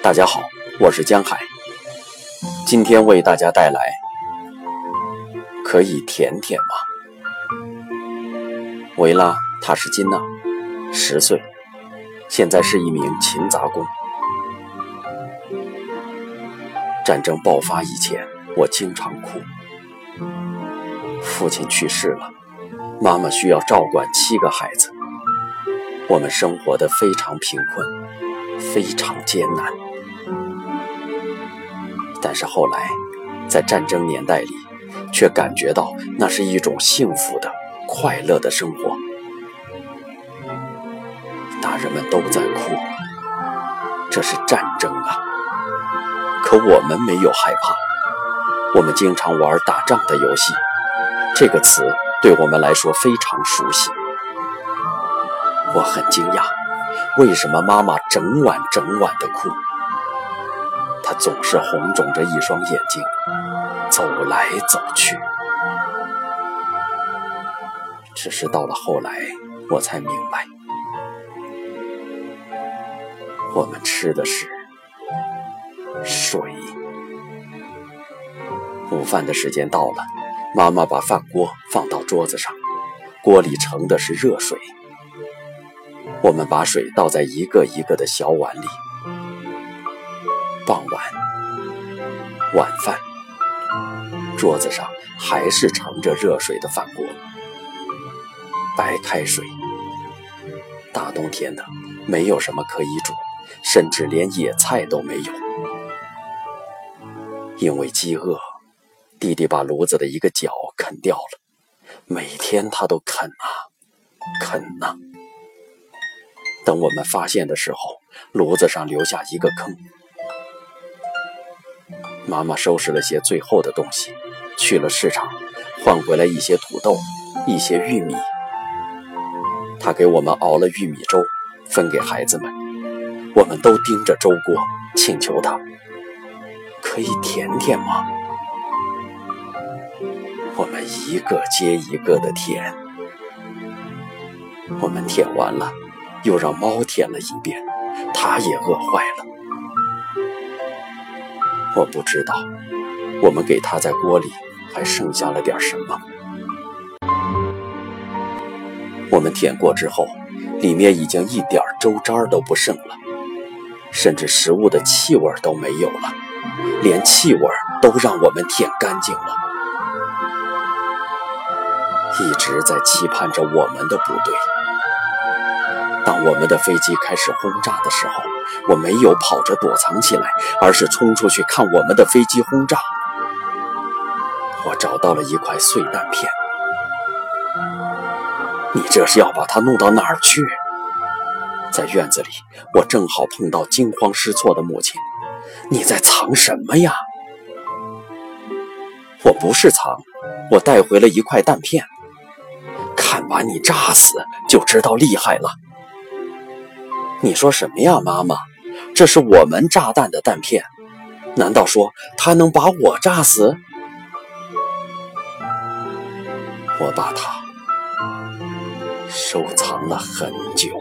大家好，我是江海，今天为大家带来可以舔舔吗？维拉·塔什金娜，十岁，现在是一名勤杂工。战争爆发以前，我经常哭。父亲去世了，妈妈需要照管七个孩子，我们生活的非常贫困，非常艰难。但是后来，在战争年代里，却感觉到那是一种幸福的、快乐的生活。大人们都在哭，这是战争啊！可我们没有害怕，我们经常玩打仗的游戏。这个词对我们来说非常熟悉。我很惊讶，为什么妈妈整晚整晚的哭？他总是红肿着一双眼睛，走来走去。只是到了后来，我才明白，我们吃的是水。午饭的时间到了。妈妈把饭锅放到桌子上，锅里盛的是热水。我们把水倒在一个一个的小碗里。傍晚，晚饭，桌子上还是盛着热水的饭锅。白开水。大冬天的，没有什么可以煮，甚至连野菜都没有，因为饥饿。弟弟把炉子的一个角啃掉了，每天他都啃啊啃啊。等我们发现的时候，炉子上留下一个坑。妈妈收拾了些最后的东西，去了市场，换回来一些土豆，一些玉米。她给我们熬了玉米粥，分给孩子们。我们都盯着粥锅，请求她：“可以舔舔吗？”我们一个接一个的舔，我们舔完了，又让猫舔了一遍，它也饿坏了。我不知道，我们给它在锅里还剩下了点什么。我们舔过之后，里面已经一点粥渣都不剩了，甚至食物的气味都没有了，连气味都让我们舔干净了。一直在期盼着我们的部队。当我们的飞机开始轰炸的时候，我没有跑着躲藏起来，而是冲出去看我们的飞机轰炸。我找到了一块碎弹片。你这是要把它弄到哪儿去？在院子里，我正好碰到惊慌失措的母亲。你在藏什么呀？我不是藏，我带回了一块弹片。看把你炸死就知道厉害了。你说什么呀，妈妈？这是我们炸弹的弹片，难道说它能把我炸死？我把它收藏了很久。